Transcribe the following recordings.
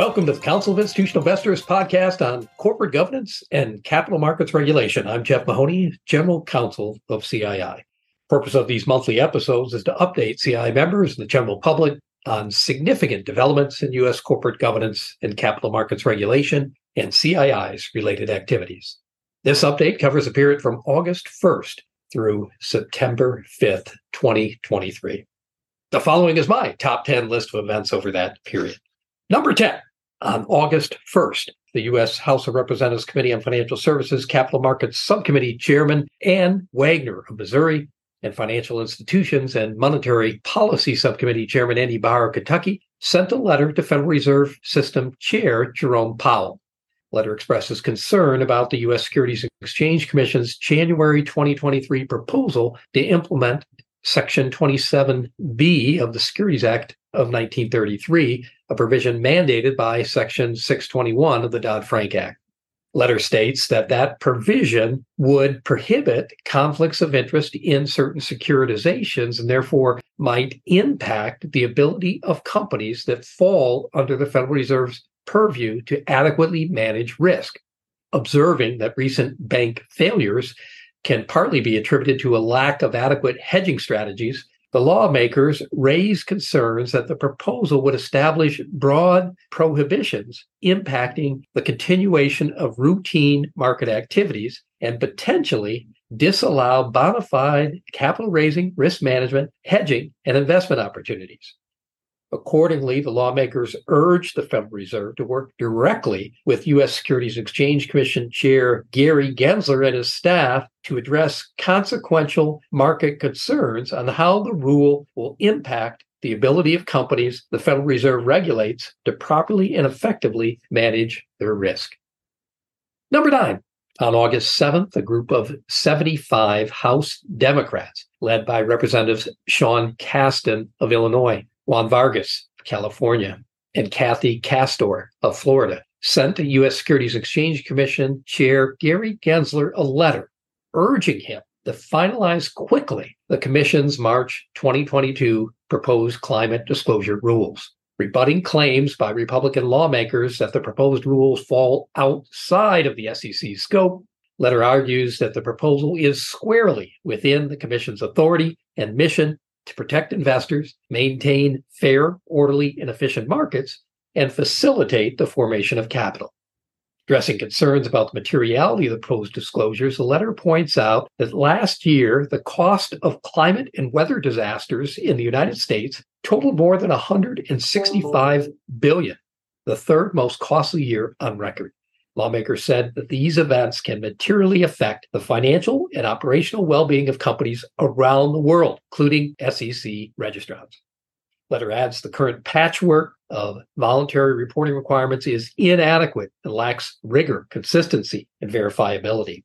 Welcome to the Council of Institutional Investors podcast on corporate governance and capital markets regulation. I'm Jeff Mahoney, General Counsel of CII. Purpose of these monthly episodes is to update CII members and the general public on significant developments in U.S. corporate governance and capital markets regulation and CII's related activities. This update covers a period from August 1st through September 5th, 2023. The following is my top 10 list of events over that period. Number 10, on August 1st, the U.S. House of Representatives Committee on Financial Services Capital Markets Subcommittee Chairman Ann Wagner of Missouri and Financial Institutions and Monetary Policy Subcommittee Chairman Andy Barr of Kentucky sent a letter to Federal Reserve System Chair Jerome Powell. The Letter expresses concern about the U.S. Securities and Exchange Commission's January 2023 proposal to implement Section 27B of the Securities Act of 1933, a provision mandated by Section 621 of the Dodd Frank Act. Letter states that that provision would prohibit conflicts of interest in certain securitizations and therefore might impact the ability of companies that fall under the Federal Reserve's purview to adequately manage risk. Observing that recent bank failures can partly be attributed to a lack of adequate hedging strategies the lawmakers raised concerns that the proposal would establish broad prohibitions impacting the continuation of routine market activities and potentially disallow bona fide capital raising, risk management, hedging, and investment opportunities. Accordingly, the lawmakers urged the Federal Reserve to work directly with U.S. Securities Exchange Commission Chair Gary Gensler and his staff to address consequential market concerns on how the rule will impact the ability of companies the Federal Reserve regulates to properly and effectively manage their risk. Number nine, on August 7th, a group of 75 House Democrats, led by Representatives Sean Casten of Illinois, Juan Vargas, of California, and Kathy Castor of Florida sent the U.S. Securities Exchange Commission Chair Gary Gensler a letter urging him to finalize quickly the Commission's March 2022 proposed climate disclosure rules, rebutting claims by Republican lawmakers that the proposed rules fall outside of the SEC's scope. Letter argues that the proposal is squarely within the Commission's authority and mission to protect investors, maintain fair, orderly, and efficient markets, and facilitate the formation of capital. Addressing concerns about the materiality of the proposed disclosures, the letter points out that last year, the cost of climate and weather disasters in the United States totaled more than 165 billion, the third most costly year on record. Lawmakers said that these events can materially affect the financial and operational well being of companies around the world, including SEC registrants. Letter adds the current patchwork of voluntary reporting requirements is inadequate and lacks rigor, consistency, and verifiability.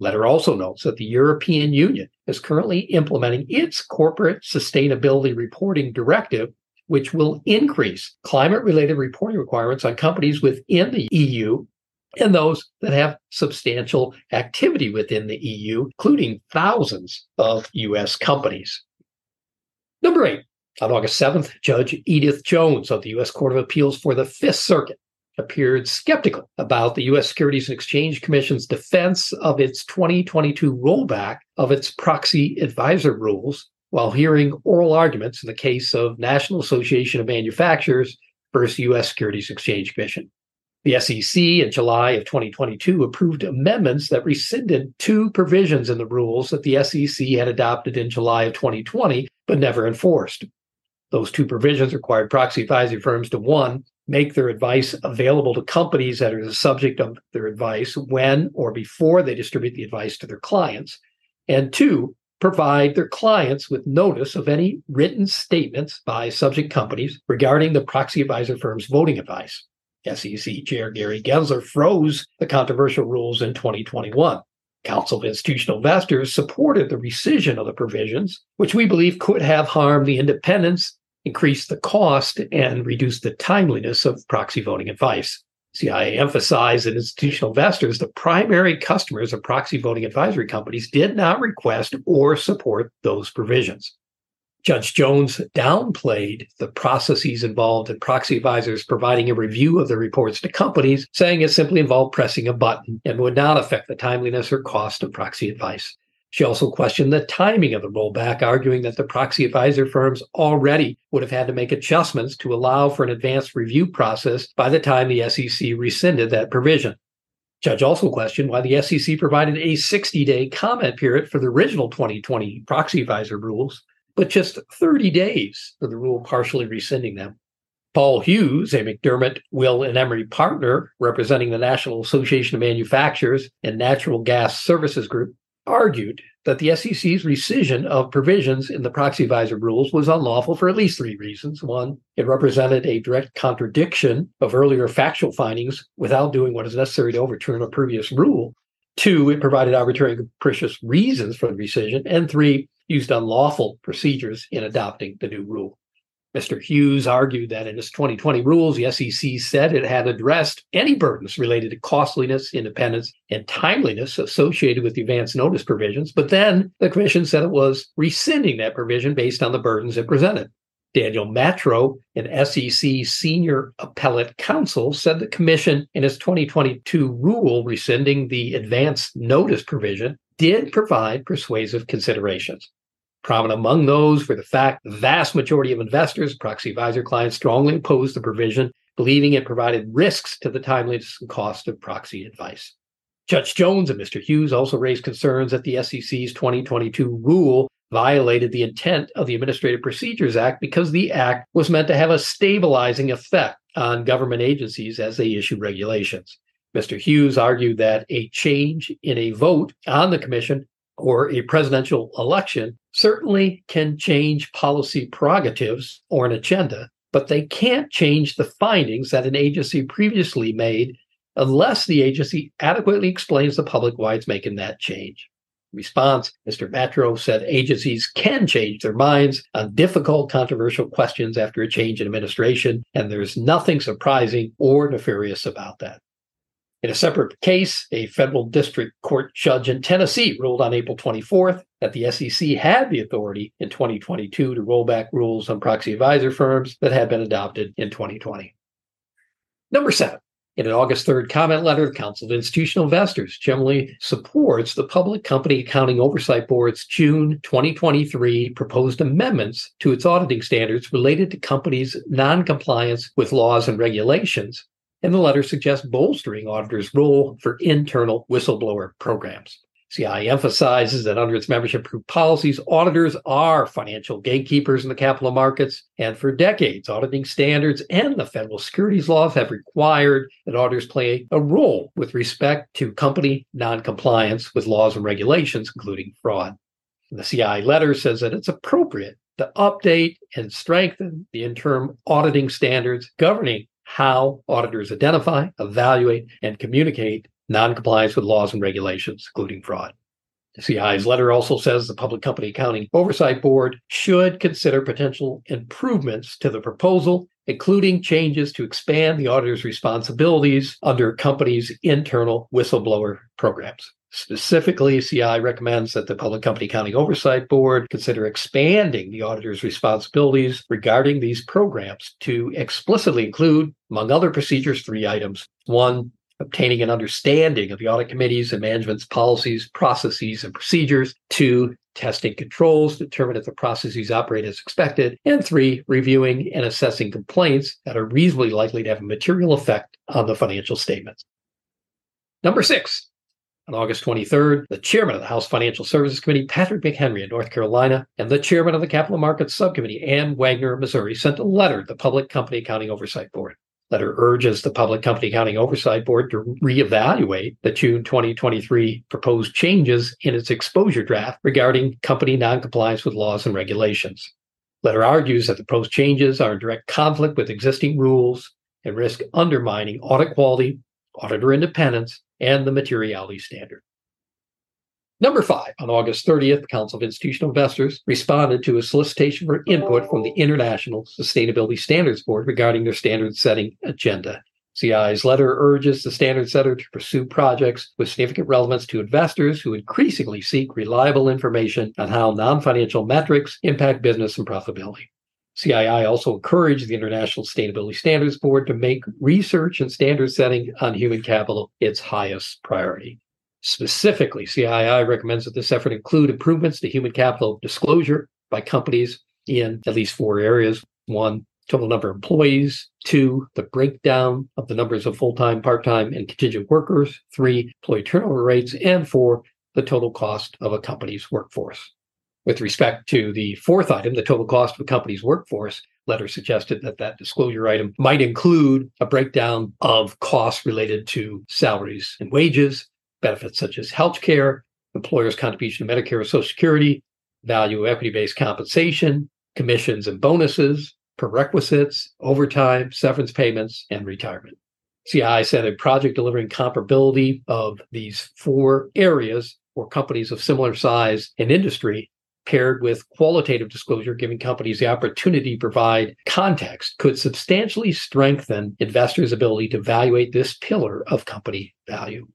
Letter also notes that the European Union is currently implementing its corporate sustainability reporting directive, which will increase climate related reporting requirements on companies within the EU and those that have substantial activity within the EU, including thousands of US companies. Number eight, on August 7th, Judge Edith Jones of the U.S. Court of Appeals for the Fifth Circuit appeared skeptical about the U.S. Securities and Exchange Commission's defense of its 2022 rollback of its proxy advisor rules while hearing oral arguments in the case of National Association of Manufacturers versus U.S. Securities Exchange Commission. The SEC in July of 2022 approved amendments that rescinded two provisions in the rules that the SEC had adopted in July of 2020 but never enforced. Those two provisions required proxy advisory firms to one, make their advice available to companies that are the subject of their advice when or before they distribute the advice to their clients, and two, provide their clients with notice of any written statements by subject companies regarding the proxy advisor firm's voting advice. SEC Chair Gary Gensler froze the controversial rules in 2021. Council of Institutional Investors supported the rescission of the provisions, which we believe could have harmed the independence, increased the cost, and reduced the timeliness of proxy voting advice. CII emphasized that institutional investors, the primary customers of proxy voting advisory companies, did not request or support those provisions. Judge Jones downplayed the processes involved in proxy advisors providing a review of the reports to companies, saying it simply involved pressing a button and would not affect the timeliness or cost of proxy advice. She also questioned the timing of the rollback, arguing that the proxy advisor firms already would have had to make adjustments to allow for an advanced review process by the time the SEC rescinded that provision. Judge also questioned why the SEC provided a 60 day comment period for the original 2020 proxy advisor rules but just 30 days for the rule partially rescinding them. Paul Hughes, a McDermott, Will, and Emery partner representing the National Association of Manufacturers and Natural Gas Services Group, argued that the SEC's rescission of provisions in the proxy advisor rules was unlawful for at least three reasons. One, it represented a direct contradiction of earlier factual findings without doing what is necessary to overturn a previous rule. Two, it provided arbitrary and capricious reasons for the rescission. And three, used unlawful procedures in adopting the new rule. Mr. Hughes argued that in its 2020 rules, the SEC said it had addressed any burdens related to costliness, independence, and timeliness associated with the advance notice provisions, but then the Commission said it was rescinding that provision based on the burdens it presented. Daniel Matro, an SEC senior appellate counsel, said the Commission, in its 2022 rule rescinding the advance notice provision, did provide persuasive considerations. Prominent among those were the fact the vast majority of investors, proxy advisor clients, strongly opposed the provision, believing it provided risks to the timeliness and cost of proxy advice. Judge Jones and Mr. Hughes also raised concerns that the SEC's 2022 rule violated the intent of the Administrative Procedures Act because the act was meant to have a stabilizing effect on government agencies as they issue regulations. Mr. Hughes argued that a change in a vote on the commission or a presidential election certainly can change policy prerogatives or an agenda, but they can't change the findings that an agency previously made unless the agency adequately explains the public why it's making that change. response, Mr. Matro said agencies can change their minds on difficult, controversial questions after a change in administration, and there's nothing surprising or nefarious about that. In a separate case, a federal district court judge in Tennessee ruled on April 24th that the SEC had the authority in 2022 to roll back rules on proxy advisor firms that had been adopted in 2020. Number seven, in an August 3rd comment letter, the Council of Institutional Investors generally supports the Public Company Accounting Oversight Board's June 2023 proposed amendments to its auditing standards related to companies' noncompliance with laws and regulations and the letter suggests bolstering auditors' role for internal whistleblower programs. CII emphasizes that under its membership group policies, auditors are financial gatekeepers in the capital markets. And for decades, auditing standards and the federal securities laws have required that auditors play a role with respect to company noncompliance with laws and regulations, including fraud. The CII letter says that it's appropriate to update and strengthen the interim auditing standards governing how auditors identify, evaluate, and communicate noncompliance with laws and regulations, including fraud. The CII's letter also says the Public Company Accounting Oversight Board should consider potential improvements to the proposal, including changes to expand the auditor's responsibilities under companies' internal whistleblower programs. Specifically, CII recommends that the Public Company Accounting Oversight Board consider expanding the auditor's responsibilities regarding these programs to explicitly include, among other procedures, three items. One, obtaining an understanding of the audit committee's and management's policies, processes, and procedures. Two, testing controls to determine if the processes operate as expected. And three, reviewing and assessing complaints that are reasonably likely to have a material effect on the financial statements. Number six, on August 23rd, the chairman of the House Financial Services Committee, Patrick McHenry of North Carolina, and the chairman of the Capital Markets Subcommittee, Ann Wagner of Missouri, sent a letter to the Public Company Accounting Oversight Board. Letter urges the Public Company Accounting Oversight Board to reevaluate the June 2023 proposed changes in its exposure draft regarding company noncompliance with laws and regulations. Letter argues that the proposed changes are in direct conflict with existing rules and risk undermining audit quality, auditor independence, and the materiality standard. Number five, on August 30th, the Council of Institutional Investors responded to a solicitation for input from the oh. International Sustainability Standards Board regarding their standard setting agenda. CII's letter urges the standard setter to pursue projects with significant relevance to investors who increasingly seek reliable information on how non financial metrics impact business and profitability. CII also encouraged the International Sustainability Standards Board to make research and standard setting on human capital its highest priority. Specifically, CII recommends that this effort include improvements to human capital disclosure by companies in at least four areas. One, total number of employees. Two, the breakdown of the numbers of full time, part time, and contingent workers. Three, employee turnover rates. And four, the total cost of a company's workforce. With respect to the fourth item, the total cost of a company's workforce, letter suggested that that disclosure item might include a breakdown of costs related to salaries and wages, benefits such as health care, employers' contribution to Medicare or Social Security, value of equity based compensation, commissions and bonuses, prerequisites, overtime, severance payments, and retirement. CII said a project delivering comparability of these four areas for companies of similar size and industry paired with qualitative disclosure, giving companies the opportunity to provide context, could substantially strengthen investors' ability to evaluate this pillar of company value.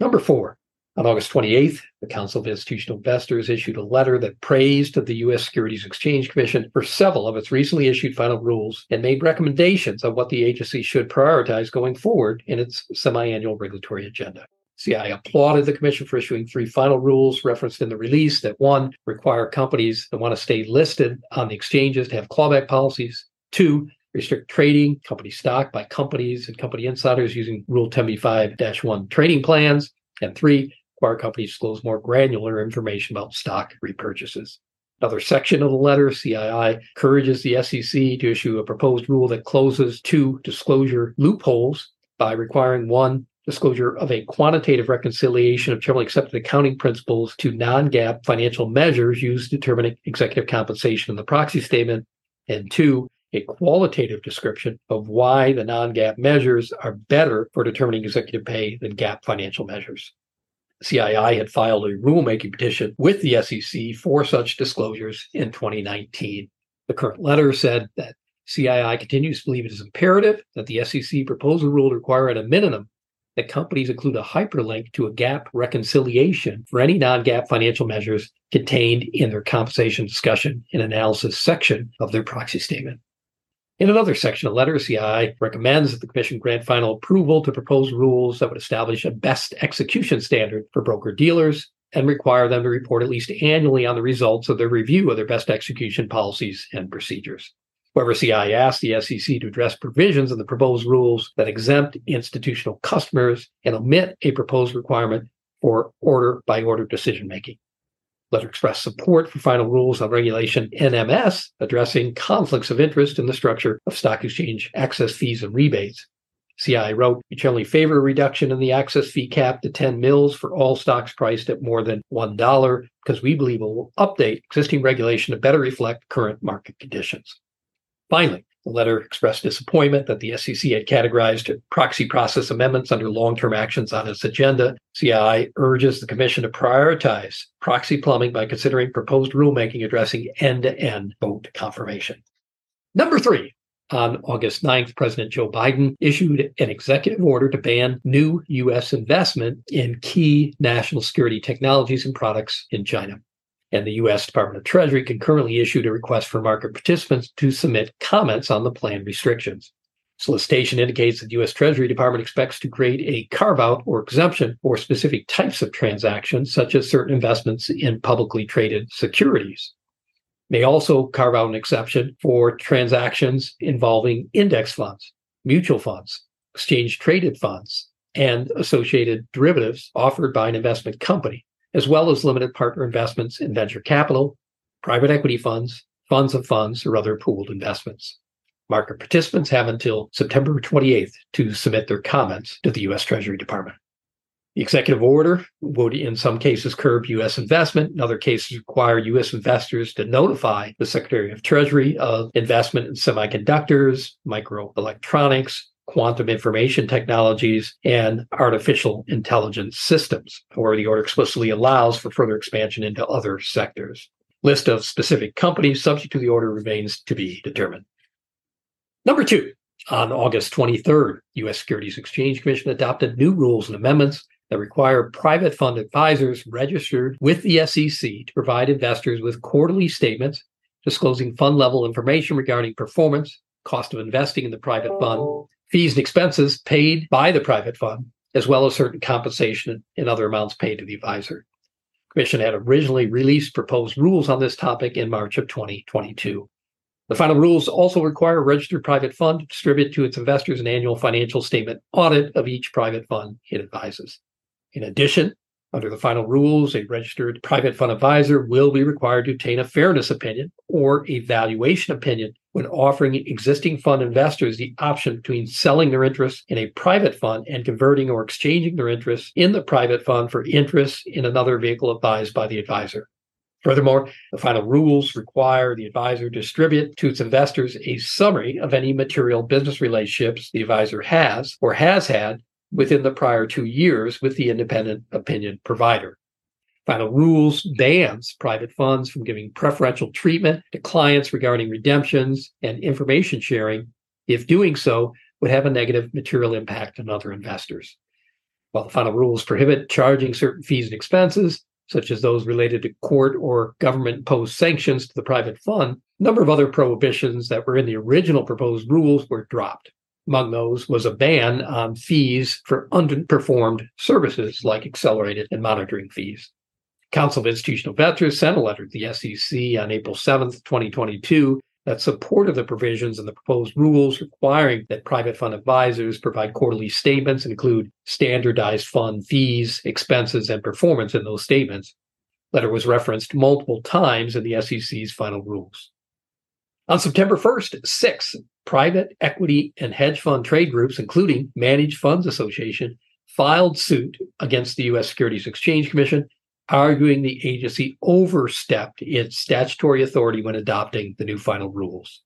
Number four, on August 28th, the Council of Institutional Investors issued a letter that praised the U.S. Securities Exchange Commission for several of its recently issued final rules and made recommendations on what the agency should prioritize going forward in its semi-annual regulatory agenda. CII applauded the Commission for issuing three final rules referenced in the release that one, require companies that want to stay listed on the exchanges to have clawback policies. Two, restrict trading, company stock by companies and company insiders using Rule 10b5 1 trading plans. And three, require companies to disclose more granular information about stock repurchases. Another section of the letter, CII encourages the SEC to issue a proposed rule that closes two disclosure loopholes by requiring one, disclosure of a quantitative reconciliation of generally accepted accounting principles to non GAAP financial measures used to determine executive compensation in the proxy statement, and two, a qualitative description of why the non GAAP measures are better for determining executive pay than GAAP financial measures. CII had filed a rulemaking petition with the SEC for such disclosures in 2019. The current letter said that CII continues to believe it is imperative that the SEC propose a rule to require at a minimum that companies include a hyperlink to a GAAP reconciliation for any non GAAP financial measures contained in their compensation discussion and analysis section of their proxy statement. In another section the letter, CII recommends that the Commission grant final approval to propose rules that would establish a best execution standard for broker dealers and require them to report at least annually on the results of their review of their best execution policies and procedures. However, CII asked the SEC to address provisions in the proposed rules that exempt institutional customers and omit a proposed requirement for order by order decision making letter expressed support for final rules on regulation NMS addressing conflicts of interest in the structure of stock exchange access fees and rebates. CII wrote, we generally favor a reduction in the access fee cap to 10 mils for all stocks priced at more than $1 because we believe it will update existing regulation to better reflect current market conditions. Finally, the letter expressed disappointment that the SEC had categorized proxy process amendments under long term actions on its agenda. CII urges the Commission to prioritize proxy plumbing by considering proposed rulemaking addressing end to end vote confirmation. Number three, on August 9th, President Joe Biden issued an executive order to ban new U.S. investment in key national security technologies and products in China and the U.S. Department of Treasury concurrently issued a request for market participants to submit comments on the plan restrictions. Solicitation indicates that the U.S. Treasury Department expects to create a carve out or exemption for specific types of transactions, such as certain investments in publicly traded securities. May also carve out an exception for transactions involving index funds, mutual funds, exchange traded funds, and associated derivatives offered by an investment company as well as limited partner investments in venture capital, private equity funds, funds of funds, or other pooled investments. Market participants have until September 28th to submit their comments to the U.S. Treasury Department. The executive order would, in some cases, curb U.S. investment. In other cases, require U.S. investors to notify the Secretary of Treasury of investment in semiconductors, microelectronics, quantum information technologies, and artificial intelligence systems, where the order explicitly allows for further expansion into other sectors. List of specific companies subject to the order remains to be determined. Number two, On August 23rd, U.S. Securities Exchange Commission adopted new rules and amendments that require private fund advisors registered with the SEC to provide investors with quarterly statements disclosing fund level information regarding performance, cost of investing in the private fund, fees and expenses paid by the private fund, as well as certain compensation and other amounts paid to the advisor. The Commission had originally released proposed rules on this topic in March of 2022. The final rules also require a registered private fund to distribute to its investors an annual financial statement audit of each private fund it advises. In addition, under the final rules, a registered private fund advisor will be required to obtain a fairness opinion or a valuation opinion when offering existing fund investors the option between selling their interest in a private fund and converting or exchanging their interest in the private fund for interest in another vehicle advised by the advisor. Furthermore, the final rules require the advisor distribute to its investors a summary of any material business relationships the advisor has or has had within the prior two years with the independent opinion provider. Final rules bans private funds from giving preferential treatment to clients regarding redemptions and information sharing if doing so would have a negative material impact on other investors. While the final rules prohibit charging certain fees and expenses, such as those related to court or government imposed sanctions to the private fund, a number of other prohibitions that were in the original proposed rules were dropped. Among those was a ban on fees for underperformed services like accelerated and monitoring fees. Council of Institutional Investors sent a letter to the SEC on April 7th, 2022, that supported the provisions in the proposed rules requiring that private fund advisors provide quarterly statements and include standardized fund fees, expenses, and performance in those statements. Letter was referenced multiple times in the SEC's final rules. On September 1st, six private equity and hedge fund trade groups, including Managed Funds Association, filed suit against the U.S. Securities Exchange Commission, arguing the agency overstepped its statutory authority when adopting the new final rules.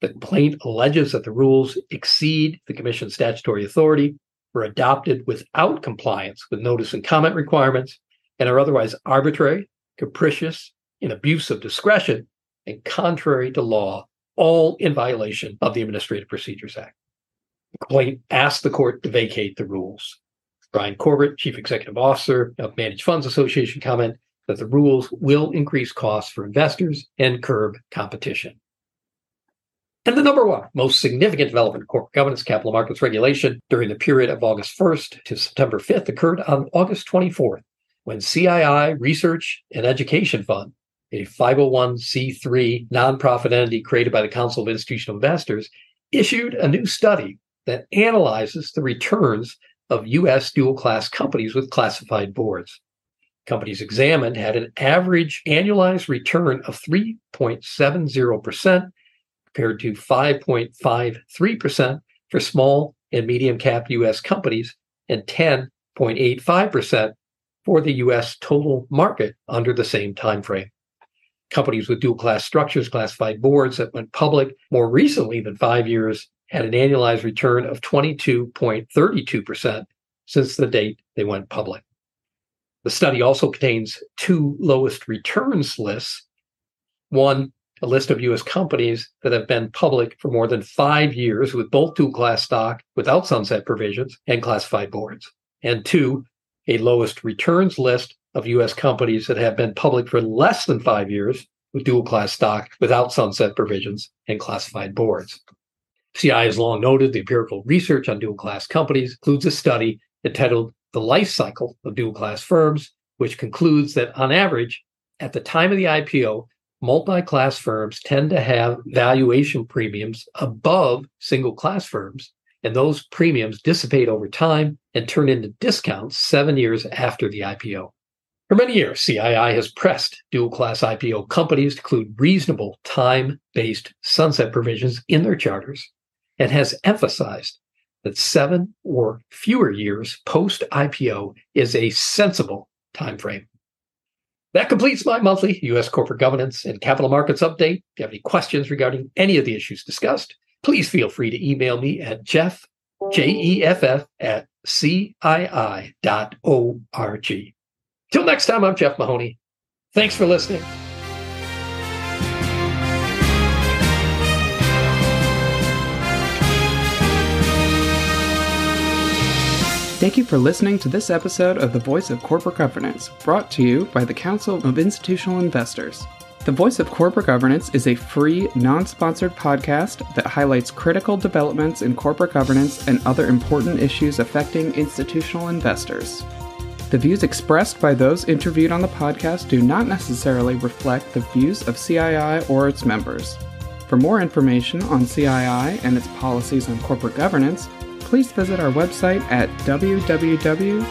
The complaint alleges that the rules exceed the Commission's statutory authority, were adopted without compliance with notice and comment requirements, and are otherwise arbitrary, capricious, in abuse of discretion, and contrary to law, all in violation of the Administrative Procedures Act. The complaint asked the court to vacate the rules. Bryan Corbett, Chief Executive Officer of Managed Funds Association, comment that the rules will increase costs for investors and curb competition. And the number one most significant development in corporate governance capital markets regulation during the period of August 1st to September 5th occurred on August 24th, when CII Research and Education Fund a 501c3 nonprofit entity created by the Council of Institutional Investors, issued a new study that analyzes the returns of U.S. dual class companies with classified boards. Companies examined had an average annualized return of 3.70% compared to 5.53% for small and medium cap U.S. companies and 10.85% for the U.S. total market under the same time frame companies with dual class structures, classified boards that went public more recently than five years had an annualized return of 22.32% since the date they went public. The study also contains two lowest returns lists. One, a list of U.S. companies that have been public for more than five years with both dual class stock without sunset provisions and classified boards. And two, a lowest returns list of U.S. companies that have been public for less than five years with dual class stock without sunset provisions and classified boards. CII has long noted the empirical research on dual class companies includes a study entitled The Life Cycle of Dual Class Firms, which concludes that on average, at the time of the IPO, multi class firms tend to have valuation premiums above single class firms, and those premiums dissipate over time and turn into discounts seven years after the IPO. For many years, CII has pressed dual class IPO companies to include reasonable time based sunset provisions in their charters and has emphasized that seven or fewer years post IPO is a sensible timeframe. That completes my monthly U.S. corporate governance and capital markets update. If you have any questions regarding any of the issues discussed, please feel free to email me at jeff, J-E-F-F, at cii.org. Till next time, I'm Jeff Mahoney. Thanks for listening. Thank you for listening to this episode of The Voice of Corporate Governance, brought to you by the Council of Institutional Investors. The Voice of Corporate Governance is a free, non sponsored podcast that highlights critical developments in corporate governance and other important issues affecting institutional investors. The views expressed by those interviewed on the podcast do not necessarily reflect the views of CII or its members. For more information on CII and its policies on corporate governance, please visit our website at www.cii.org.